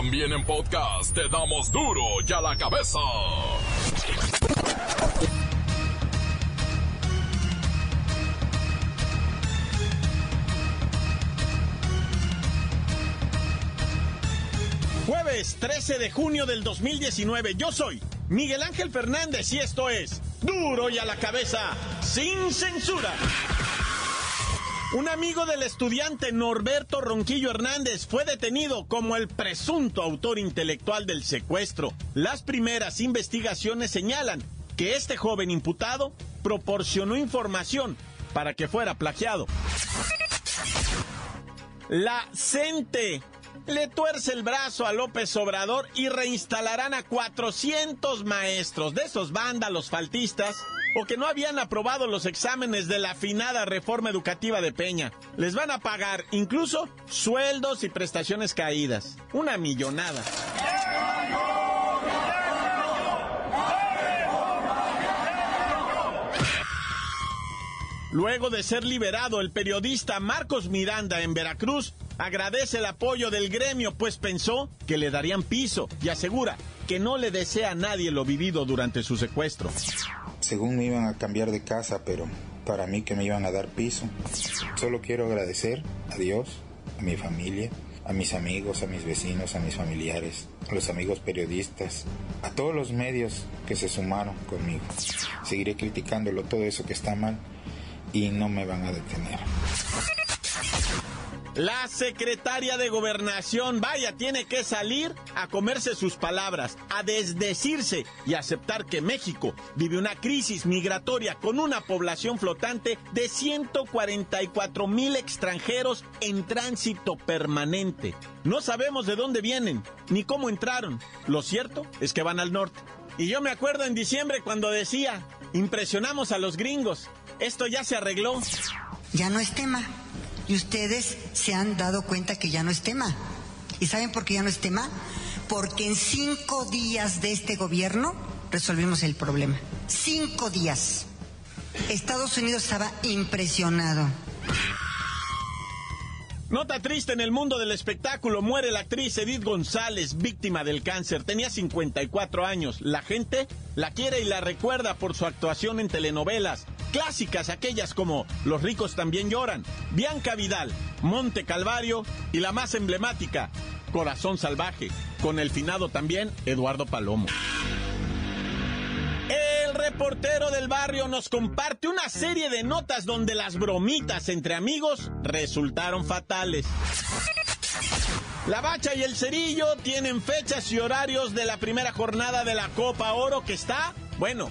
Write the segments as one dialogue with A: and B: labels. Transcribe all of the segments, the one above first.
A: También en podcast te damos duro y a la cabeza.
B: Jueves 13 de junio del 2019. Yo soy Miguel Ángel Fernández y esto es Duro y a la cabeza, sin censura. Un amigo del estudiante Norberto Ronquillo Hernández fue detenido como el presunto autor intelectual del secuestro. Las primeras investigaciones señalan que este joven imputado proporcionó información para que fuera plagiado. La CENTE le tuerce el brazo a López Obrador y reinstalarán a 400 maestros de esos vándalos faltistas o que no habían aprobado los exámenes de la afinada reforma educativa de Peña. Les van a pagar incluso sueldos y prestaciones caídas. Una millonada. Luego de ser liberado, el periodista Marcos Miranda en Veracruz agradece el apoyo del gremio, pues pensó que le darían piso y asegura que no le desea a nadie lo vivido durante su secuestro.
C: Según me iban a cambiar de casa, pero para mí que me iban a dar piso. Solo quiero agradecer a Dios, a mi familia, a mis amigos, a mis vecinos, a mis familiares, a los amigos periodistas, a todos los medios que se sumaron conmigo. Seguiré criticándolo todo eso que está mal y no me van a detener.
B: La secretaria de gobernación, vaya, tiene que salir a comerse sus palabras, a desdecirse y aceptar que México vive una crisis migratoria con una población flotante de 144 mil extranjeros en tránsito permanente. No sabemos de dónde vienen ni cómo entraron. Lo cierto es que van al norte. Y yo me acuerdo en diciembre cuando decía, impresionamos a los gringos. Esto ya se arregló.
D: Ya no es tema. Y ustedes se han dado cuenta que ya no es tema. ¿Y saben por qué ya no es tema? Porque en cinco días de este gobierno resolvimos el problema. Cinco días. Estados Unidos estaba impresionado.
B: Nota triste en el mundo del espectáculo. Muere la actriz Edith González, víctima del cáncer. Tenía 54 años. La gente la quiere y la recuerda por su actuación en telenovelas. Clásicas aquellas como Los ricos también lloran, Bianca Vidal, Monte Calvario y la más emblemática, Corazón Salvaje, con el finado también Eduardo Palomo. El reportero del barrio nos comparte una serie de notas donde las bromitas entre amigos resultaron fatales. La Bacha y el Cerillo tienen fechas y horarios de la primera jornada de la Copa Oro que está, bueno,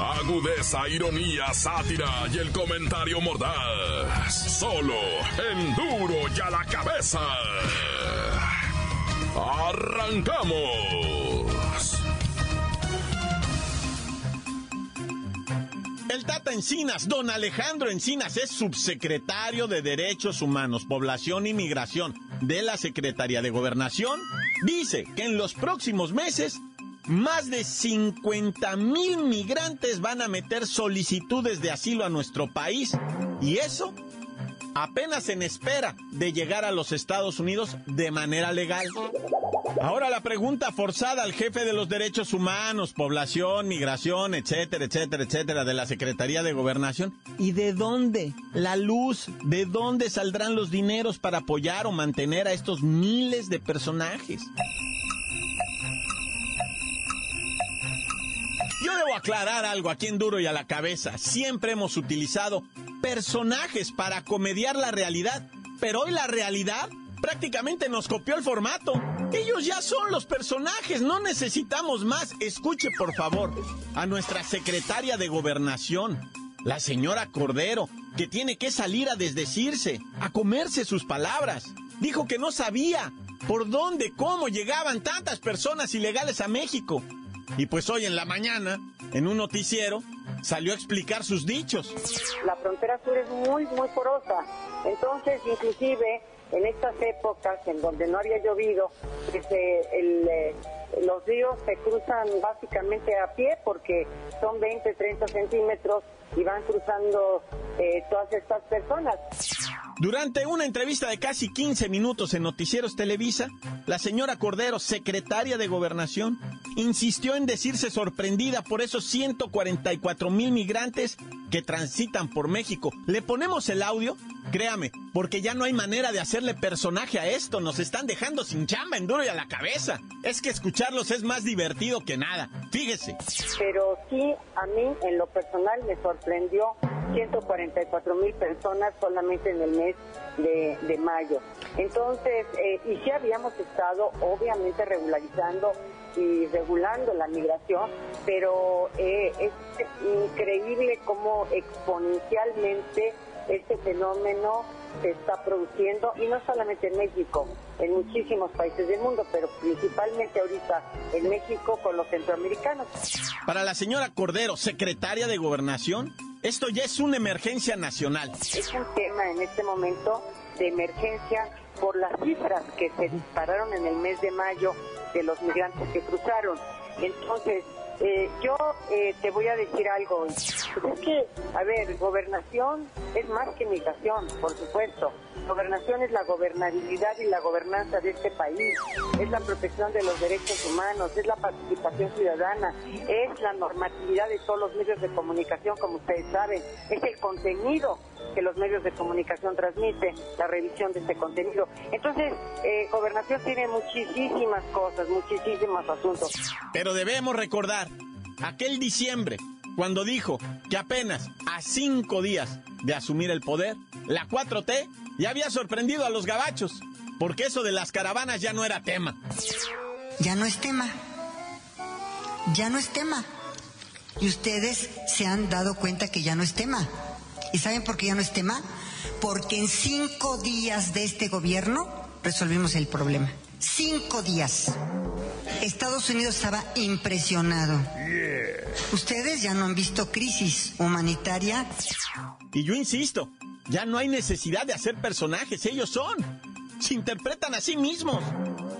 A: Agudeza, ironía, sátira y el comentario mordaz. Solo en duro y a la cabeza. ¡Arrancamos!
B: El Tata Encinas, don Alejandro Encinas, es subsecretario de Derechos Humanos, Población y Migración de la Secretaría de Gobernación. Dice que en los próximos meses más de 50 mil migrantes van a meter solicitudes de asilo a nuestro país. Y eso apenas en espera de llegar a los Estados Unidos de manera legal. Ahora la pregunta forzada al jefe de los derechos humanos, población, migración, etcétera, etcétera, etcétera, de la Secretaría de Gobernación. ¿Y de dónde? La luz, ¿de dónde saldrán los dineros para apoyar o mantener a estos miles de personajes? Debo aclarar algo aquí en Duro y a la cabeza. Siempre hemos utilizado personajes para comediar la realidad, pero hoy la realidad prácticamente nos copió el formato. Ellos ya son los personajes, no necesitamos más. Escuche por favor a nuestra secretaria de gobernación, la señora Cordero, que tiene que salir a desdecirse, a comerse sus palabras. Dijo que no sabía por dónde, cómo llegaban tantas personas ilegales a México. Y pues hoy en la mañana, en un noticiero, salió a explicar sus dichos.
E: La frontera sur es muy, muy porosa. Entonces, inclusive, en estas épocas en donde no había llovido, pues, eh, eh, los ríos se cruzan básicamente a pie porque son 20, 30 centímetros y van cruzando eh, todas estas personas.
B: Durante una entrevista de casi 15 minutos en Noticieros Televisa, la señora Cordero, secretaria de Gobernación, insistió en decirse sorprendida por esos 144 mil migrantes que transitan por México. ¿Le ponemos el audio? Créame, porque ya no hay manera de hacerle personaje a esto. Nos están dejando sin chamba en duro y a la cabeza. Es que escucharlos es más divertido que nada. Fíjese.
E: Pero sí, a mí en lo personal me sorprendió 144 mil personas solamente en el mes de, mayo. Entonces, eh, y sí habíamos estado obviamente regularizando y regulando la migración, pero eh, es increíble cómo exponencialmente este fenómeno se está produciendo y no solamente en México, en muchísimos países del mundo, pero principalmente ahorita en México con los centroamericanos.
B: Para la señora Cordero, secretaria de Gobernación, esto ya es una emergencia nacional.
E: Es un tema en este momento de emergencia por las cifras que se dispararon en el mes de mayo de los migrantes que cruzaron. Entonces, eh, yo eh, te voy a decir algo. Es que, a ver, gobernación es más que migración, por supuesto. Gobernación es la gobernabilidad y la gobernanza de este país, es la protección de los derechos humanos, es la participación ciudadana, es la normatividad de todos los medios de comunicación, como ustedes saben, es el contenido que los medios de comunicación transmiten, la revisión de este contenido. Entonces, eh, gobernación tiene muchísimas cosas, muchísimos asuntos.
B: Pero debemos recordar aquel diciembre cuando dijo que apenas a cinco días de asumir el poder, la 4T ya había sorprendido a los gabachos, porque eso de las caravanas ya no era tema.
D: Ya no es tema. Ya no es tema. Y ustedes se han dado cuenta que ya no es tema. ¿Y saben por qué ya no es tema? Porque en cinco días de este gobierno resolvimos el problema. Cinco días. Estados Unidos estaba impresionado. Ustedes ya no han visto crisis humanitaria.
B: Y yo insisto, ya no hay necesidad de hacer personajes, ellos son. Se interpretan a sí mismos.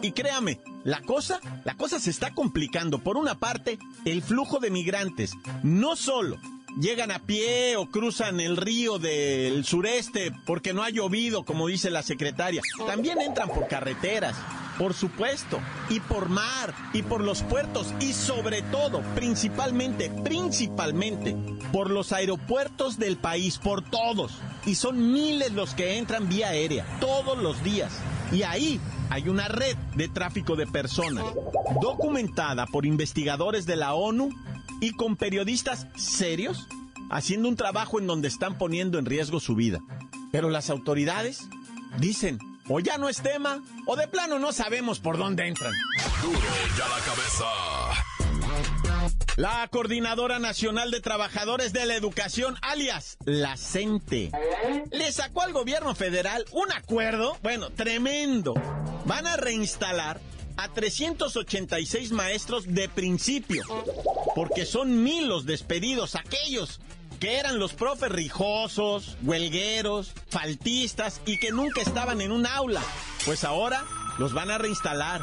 B: Y créame, la cosa, la cosa se está complicando. Por una parte, el flujo de migrantes, no solo llegan a pie o cruzan el río del sureste porque no ha llovido, como dice la secretaria. También entran por carreteras, por supuesto, y por mar, y por los puertos, y sobre todo, principalmente, principalmente, por los aeropuertos del país, por todos. Y son miles los que entran vía aérea, todos los días. Y ahí hay una red de tráfico de personas, documentada por investigadores de la ONU y con periodistas serios haciendo un trabajo en donde están poniendo en riesgo su vida. Pero las autoridades dicen, o ya no es tema, o de plano no sabemos por dónde entran.
A: Duro ya la cabeza.
B: La Coordinadora Nacional de Trabajadores de la Educación, alias la CENTE, le sacó al gobierno federal un acuerdo, bueno, tremendo. Van a reinstalar a 386 maestros de principio, porque son mil los despedidos, aquellos que eran los profes rijosos, huelgueros, faltistas y que nunca estaban en un aula. Pues ahora los van a reinstalar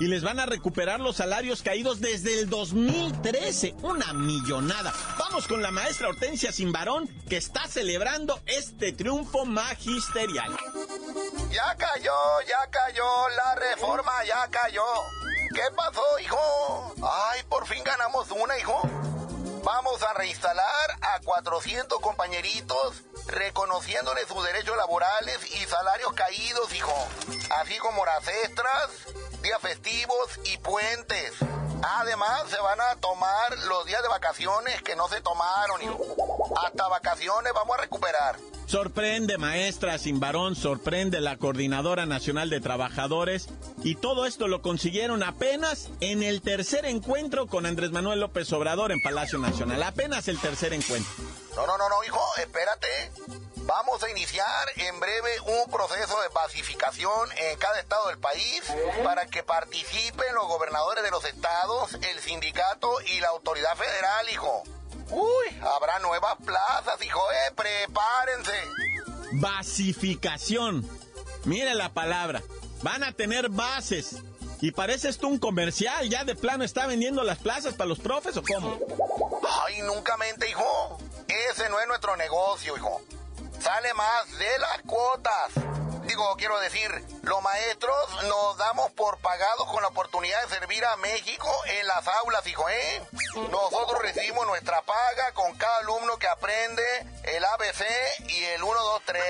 B: y les van a recuperar los salarios caídos desde el 2013. Una millonada. Vamos con la maestra Hortensia Simbarón, que está celebrando este triunfo magisterial.
F: Ya cayó, ya cayó, la reforma ya cayó. ¿Qué pasó, hijo? Ay, por fin ganamos una, hijo. Vamos a reinstalar a 400 compañeritos reconociéndoles sus derechos laborales y salarios caídos, hijo. Así como las extras, días festivos y puentes. Además, se van a tomar los días de vacaciones que no se tomaron, hijo. Hasta vacaciones vamos a recuperar.
B: Sorprende, maestra sin varón, sorprende la Coordinadora Nacional de Trabajadores. Y todo esto lo consiguieron apenas en el tercer encuentro con Andrés Manuel López Obrador en Palacio Nacional. Apenas el tercer encuentro.
F: No, no, no, no, hijo, espérate. Vamos a iniciar en breve un proceso de pacificación en cada estado del país para que participen los gobernadores de los estados, el sindicato y la autoridad federal, hijo. Uy, habrá nuevas plazas, hijo, eh, prepárense.
G: Basificación. Mire la palabra. Van a tener bases. Y parece esto un comercial, ya de plano está vendiendo las plazas para los profes o cómo.
F: Ay, nunca mente, hijo. Ese no es nuestro negocio, hijo sale más de las cuotas. Digo, quiero decir, los maestros nos damos por pagados con la oportunidad de servir a México en las aulas, hijo, ¿eh? Nosotros recibimos nuestra paga con cada alumno que aprende el ABC y el 1, 2, 3.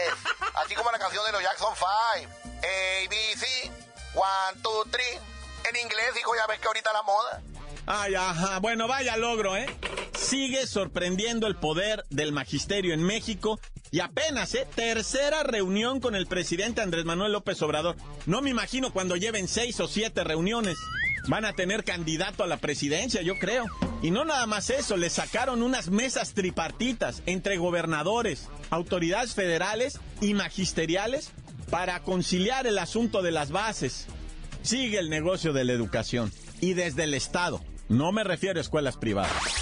F: Así como la canción de los Jackson 5. A, B, C, 1, 2, 3. En inglés, hijo, ya ves que ahorita la moda.
G: Ay, ajá. Bueno, vaya logro, ¿eh? Sigue sorprendiendo el poder del magisterio en México y apenas, ¿eh? Tercera reunión con el presidente Andrés Manuel López Obrador. No me imagino cuando lleven seis o siete reuniones. Van a tener candidato a la presidencia, yo creo. Y no nada más eso, le sacaron unas mesas tripartitas entre gobernadores, autoridades federales y magisteriales para conciliar el asunto de las bases. Sigue el negocio de la educación y desde el Estado no me refiero a escuelas privadas.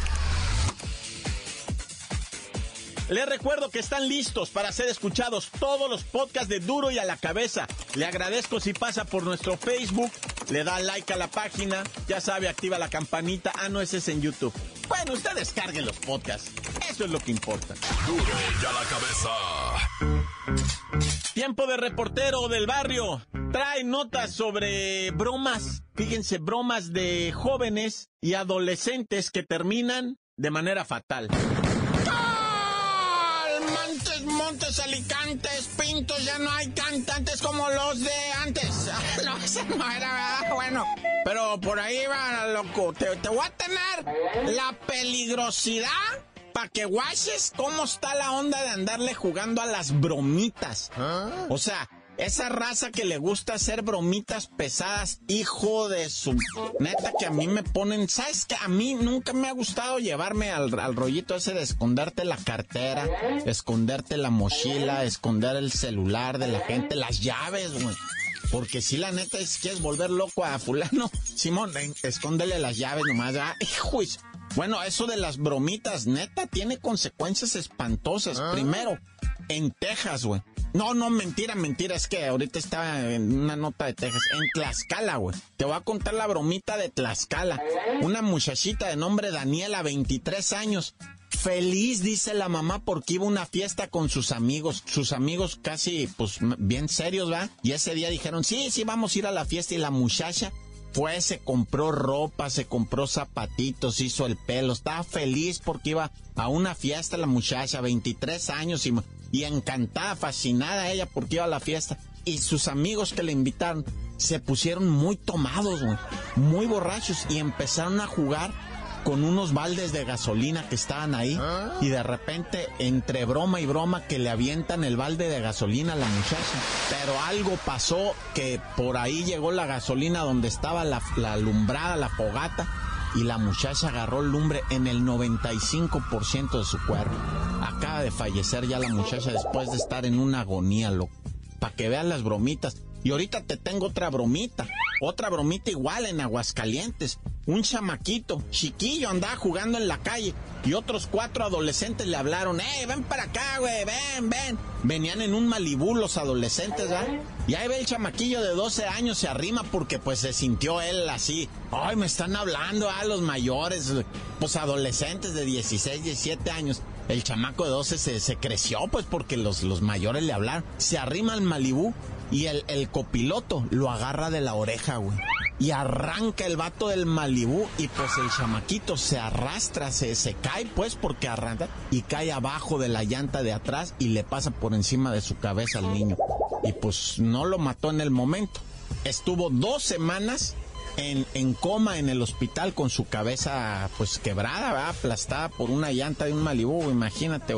G: Les recuerdo que están listos para ser escuchados todos los podcasts de Duro y a la cabeza. Le agradezco si pasa por nuestro Facebook, le da like a la página, ya sabe, activa la campanita. Ah, no, ese es en YouTube. Bueno, usted descargue los podcasts. Eso es lo que importa.
A: Duro y a la
G: cabeza. Tiempo de reportero del barrio. Trae notas sobre bromas. Fíjense, bromas de jóvenes y adolescentes que terminan de manera fatal.
B: Montes, Alicantes, Pintos, ya no hay cantantes como los de antes. No, ese no era, Bueno, pero por ahí va, loco. Te, voy a tener la peligrosidad para que guaches cómo está la onda de andarle jugando a las bromitas. ¿Ah? O sea, esa raza que le gusta hacer bromitas pesadas, hijo de su... Neta que a mí me ponen... ¿Sabes que A mí nunca me ha gustado llevarme al, rollito ese de esconderte la cartera, esconderte la mochila, esconder el celular de la gente, las llaves, güey. Porque si la neta es quieres volver loco a fulano, Simón, escóndele las llaves nomás, ¿ah? Hijo, bueno, eso de las bromitas, neta, tiene consecuencias espantosas. Ah. Primero, en Texas, güey. No, no, mentira, mentira. Es que ahorita estaba en una nota de Texas. En Tlaxcala, güey. Te voy a contar la bromita de Tlaxcala. Una muchachita de nombre Daniela, 23 años. Feliz, dice la mamá, porque iba a una fiesta con sus amigos. Sus amigos casi, pues, bien serios, ¿va? Y ese día dijeron, sí, sí, vamos a ir a la fiesta. Y la muchacha fue, se compró ropa, se compró zapatitos, hizo el pelo. Estaba feliz porque iba a una fiesta la muchacha, 23 años y y encantada, fascinada ella porque iba a la fiesta. Y sus amigos que le invitaron se pusieron muy tomados, muy borrachos y empezaron a jugar con unos baldes de gasolina que estaban ahí y de repente entre broma y broma que le avientan el balde de gasolina a la muchacha. Pero algo pasó que por ahí llegó la gasolina donde estaba la, la alumbrada, la fogata y la muchacha agarró lumbre en el 95% de su cuerpo. Acaba de fallecer ya la muchacha después de estar en una agonía, loco. Para que vean las bromitas. Y ahorita te tengo otra bromita. Otra bromita igual en Aguascalientes. Un chamaquito, chiquillo, andaba jugando en la calle. Y otros cuatro adolescentes le hablaron, ¡eh, ven para acá, güey! ¡Ven, ven! Venían en un Malibú los adolescentes, ¿verdad? Y ahí ve el chamaquillo de 12 años, se arrima porque pues se sintió él así. ¡Ay, me están hablando a los mayores! Pues adolescentes de 16, 17 años. El chamaco de 12 se, creció, pues porque los, los mayores le hablaron. Se arrima al Malibú y el copiloto lo agarra de la oreja, güey. Y arranca el vato del Malibú y pues el chamaquito se arrastra, se, se cae pues porque arranca y cae abajo de la llanta de atrás y le pasa por encima de su cabeza al niño. Y pues no lo mató en el momento. Estuvo dos semanas en, en coma en el hospital con su cabeza pues quebrada, ¿verdad? aplastada por una llanta de un Malibu, imagínate,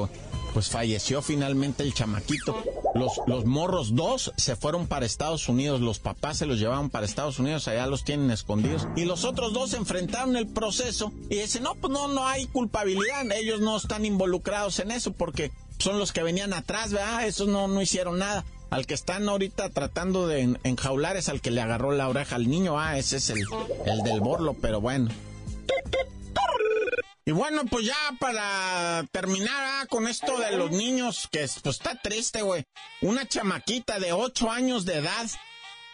B: pues falleció finalmente el chamaquito. Los, los morros, dos, se fueron para Estados Unidos, los papás se los llevaban para Estados Unidos, allá los tienen escondidos. Y los otros dos enfrentaron el proceso y dicen, no, pues no, no hay culpabilidad, ellos no están involucrados en eso porque son los que venían atrás, ¿verdad? Esos no, no hicieron nada. Al que están ahorita tratando de enjaular es al que le agarró la oreja al niño, ah, ese es el, el del borlo, pero bueno. Y bueno, pues ya para terminar ah, con esto de los niños, que pues está triste, güey. Una chamaquita de 8 años de edad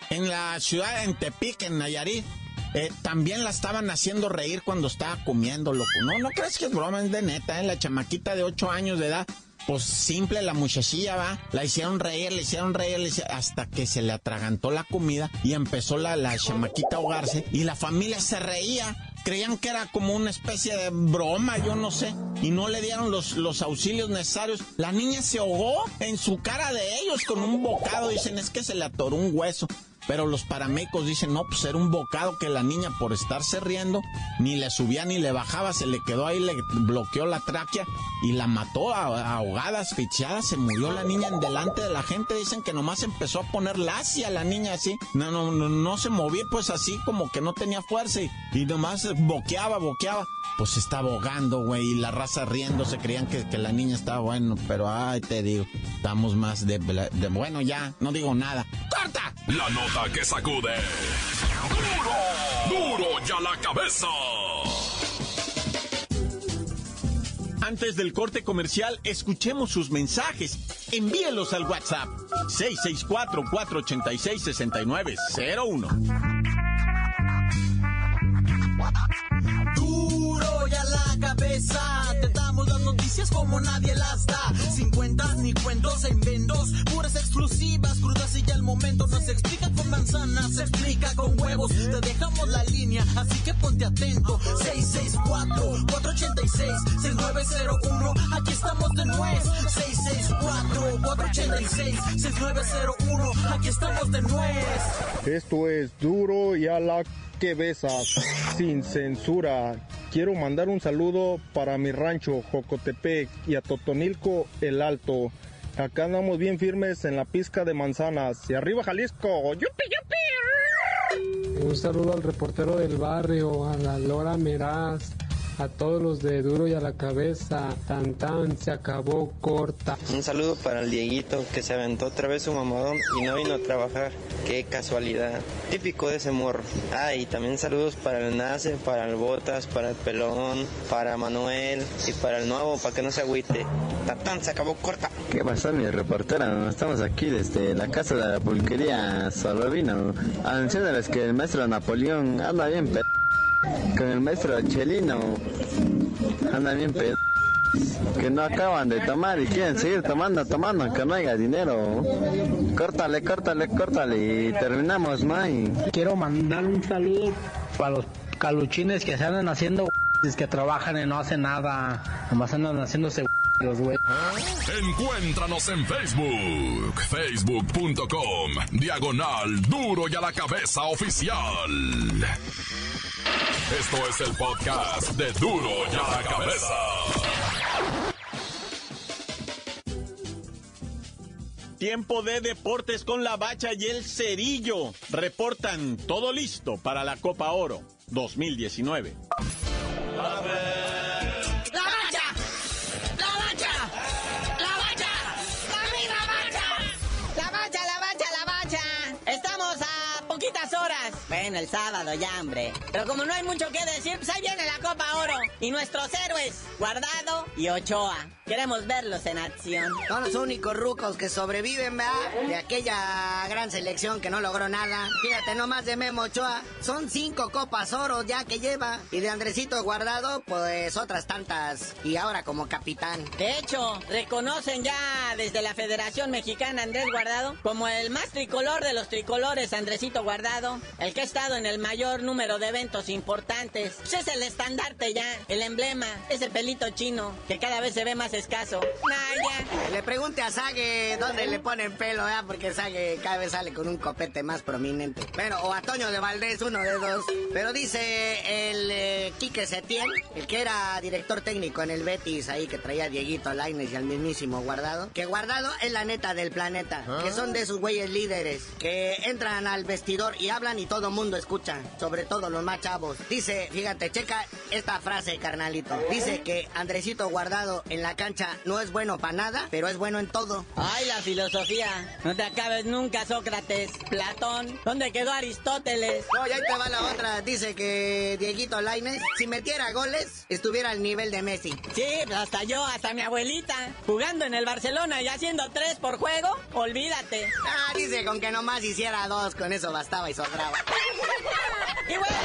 B: en la ciudad de Tepic, en Nayarit. Eh, también la estaban haciendo reír cuando estaba comiendo, loco. No, no crees que es broma, es de neta, ¿eh? La chamaquita de 8 años de edad. Pues simple, la muchachilla va, la hicieron reír, le hicieron reír, hasta que se le atragantó la comida y empezó la, la chamaquita a ahogarse y la familia se reía creían que era como una especie de broma, yo no sé, y no le dieron los, los auxilios necesarios. La niña se ahogó en su cara de ellos con un bocado, dicen es que se le atoró un hueso. Pero los paramédicos dicen, no, pues era un bocado que la niña por estarse riendo, ni le subía ni le bajaba, se le quedó ahí, le bloqueó la tráquea y la mató ahogada, asfixiada, se murió la niña en delante de la gente. Dicen que nomás empezó a poner lacia la niña así, no, no, no, no se movía pues así como que no tenía fuerza y, nomás boqueaba, boqueaba pues está ahogando, güey, y la raza riendo, se creían que, que, la niña estaba bueno, pero ay, te digo, estamos más de, de, bueno, ya, no digo nada. ¡Corta!
A: La nota que sacude. ¡Duro! ¡Duro ya la cabeza!
B: Antes del corte comercial, escuchemos sus mensajes. Envíelos al WhatsApp 664-486-6901.
H: Te damos las noticias como nadie las da. Sin cuentas ni cuentos en vendos. Puras exclusivas, crudas y ya el momento. No se explica con manzanas, se explica con huevos. Te dejamos la línea, así que ponte atento. 664-486-6901. Aquí estamos de nuez. 664-486-6901. Aquí estamos de nuez.
I: Esto es duro y a la que besas, sin censura. Quiero mandar un saludo para mi rancho Jocotepec y a Totonilco el Alto. Acá andamos bien firmes en la pizca de manzanas. Y arriba Jalisco. ¡Yupi, yupi!
J: Un saludo al reportero del barrio, a la Lora Meraz a todos los de Duro y a la cabeza. Tan tan, se acabó corta.
K: Un saludo para el Dieguito que se aventó otra vez su mamadón y no vino a trabajar. Qué casualidad. Típico de ese morro. Ah, y también saludos para el Nace, para el Botas, para el Pelón, para Manuel y para el nuevo, para que no se agüite. Tan se acabó corta.
L: ¿Qué pasa, mi reportera? Estamos aquí desde la casa de la pulquería Solovino, anunciándoles que el maestro Napoleón anda bien, pero con el maestro Chelino. Anda bien pedo. Que no acaban de tomar y quieren seguir tomando, tomando, que no haya dinero. Córtale, córtale, córtale y terminamos, May.
M: Quiero mandar un saludo para los caluchines que se andan haciendo que trabajan y no hacen nada. Nomás andan haciéndose los güey.
A: Encuéntranos en Facebook, facebook.com, diagonal duro y a la cabeza oficial. Esto es el podcast de Duro y a la Cabeza.
B: Tiempo de deportes con la bacha y el cerillo. Reportan todo listo para la Copa Oro 2019.
N: El sábado ya, hombre. Pero como no hay mucho que decir, pues ahí viene la Copa Oro. Y nuestros héroes, Guardado y Ochoa. Queremos verlos en acción.
O: Son los únicos rucos que sobreviven, ¿verdad? De aquella gran selección que no logró nada. Fíjate nomás de Memo Ochoa. Son cinco copas oro ya que lleva. Y de Andresito Guardado, pues otras tantas. Y ahora como capitán.
N: De hecho, reconocen ya desde la Federación Mexicana Andrés Guardado como el más tricolor de los tricolores, Andresito Guardado. El que ha estado en el mayor número de eventos importantes. Pues es el estandarte ya, el emblema, ese pelito chino que cada vez se ve más haces caso. Naya.
O: Le pregunte a Sage dónde le ponen pelo, ¿eh? Porque Sage cada vez sale con un copete más prominente. Pero, o a Toño de Valdés, uno de dos. Pero dice el eh, Quique Setién, el que era director técnico en el Betis, ahí que traía a Dieguito Laines y al mismísimo Guardado, que Guardado es la neta del planeta, que son de esos güeyes líderes, que entran al vestidor y hablan y todo mundo escucha, sobre todo los más chavos. Dice, fíjate, checa esta frase, carnalito. Dice que Andresito Guardado en la cancha no es bueno para nada, pero es bueno en todo.
N: Ay, la filosofía. No te acabes nunca, Sócrates. Platón. ¿Dónde quedó Aristóteles?
O: No, y ahí te va la otra. Dice que Dieguito Laines, si metiera goles, estuviera al nivel de Messi.
N: Sí, hasta yo, hasta mi abuelita. Jugando en el Barcelona y haciendo tres por juego, olvídate.
O: Ah, dice con que nomás hiciera dos, con eso bastaba y sobraba.
N: Y bueno,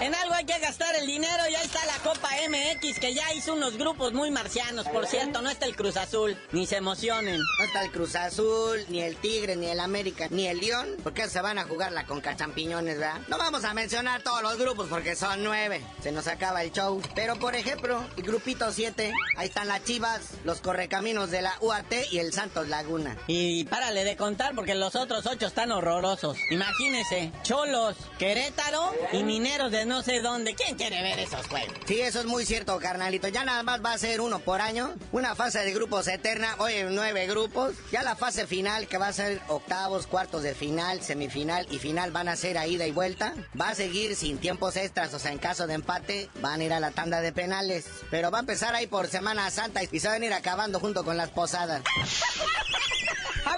N: en algo hay que gastar el dinero y ahí está la Copa MX que ya hizo unos grupos muy marcianos. Por cierto, no está el Cruz Azul, ni se emocionen.
O: No está el Cruz Azul, ni el Tigre, ni el América, ni el León, porque se van a jugar la Conca Champiñones, ¿verdad? No vamos a mencionar todos los grupos porque son nueve. Se nos acaba el show. Pero por ejemplo, el grupito 7, ahí están las Chivas, los Correcaminos de la UAT y el Santos Laguna.
N: Y párale de contar porque los otros ocho están horrorosos. Imagínese, Cholos, Querétaro y Mineros de no sé dónde. ¿Quién quiere ver esos juegos?
O: Sí, eso es muy cierto, carnalito. Ya nada más va a ser uno por año. Una fase de grupos eterna. Oye, nueve grupos. Ya la fase final, que va a ser octavos, cuartos de final, semifinal y final, van a ser a ida y vuelta. Va a seguir sin tiempos extras, o sea, en caso de empate, van a ir a la tanda de penales. Pero va a empezar ahí por Semana Santa y se van a ir acabando junto con las posadas.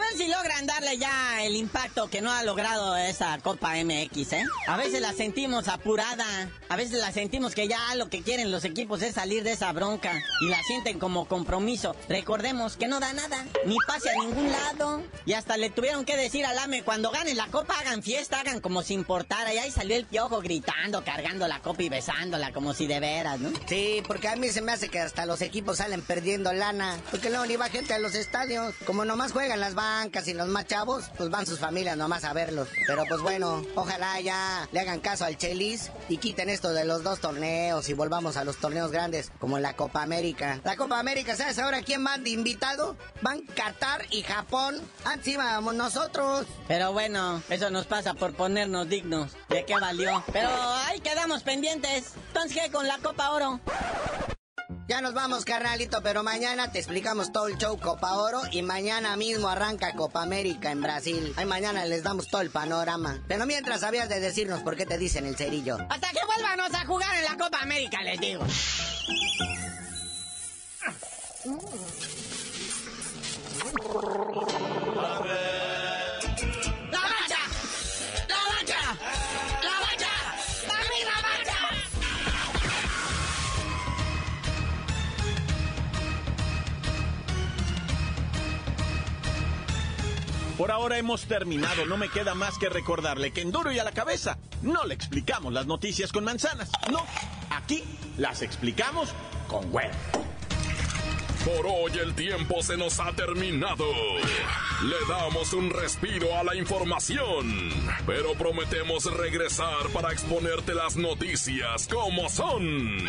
N: Ver si logran darle ya el impacto que no ha logrado esa Copa MX, ¿eh? A veces la sentimos apurada, a veces la sentimos que ya lo que quieren los equipos es salir de esa bronca y la sienten como compromiso. Recordemos que no da nada, ni pase a ningún lado. Y hasta le tuvieron que decir al AME, cuando ganen la Copa hagan fiesta, hagan como si importara. Y ahí salió el piojo gritando, cargando la copa y besándola como si de veras, ¿no?
O: Sí, porque a mí se me hace que hasta los equipos salen perdiendo lana. Porque luego ni va gente a los estadios. Como nomás juegan las y los más chavos, pues van sus familias nomás a verlos. Pero pues bueno, ojalá ya le hagan caso al Chelis y quiten esto de los dos torneos y volvamos a los torneos grandes como la Copa América. La Copa América, ¿sabes ahora quién van de invitado? Van Qatar y Japón. Encima vamos nosotros.
N: Pero bueno, eso nos pasa por ponernos dignos. ¿De qué valió? Pero ahí quedamos pendientes. Entonces, ¿qué con la Copa Oro?
O: Ya nos vamos, carnalito, pero mañana te explicamos todo el show Copa Oro y mañana mismo arranca Copa América en Brasil. Ahí mañana les damos todo el panorama. Pero mientras sabías de decirnos por qué te dicen el cerillo.
N: Hasta que vuelvanos a jugar en la Copa América, les digo. ¡La
B: Por ahora hemos terminado, no me queda más que recordarle que en duro y a la cabeza no le explicamos las noticias con manzanas, no, aquí las explicamos con huevo.
A: Por hoy el tiempo se nos ha terminado. Le damos un respiro a la información, pero prometemos regresar para exponerte las noticias como son.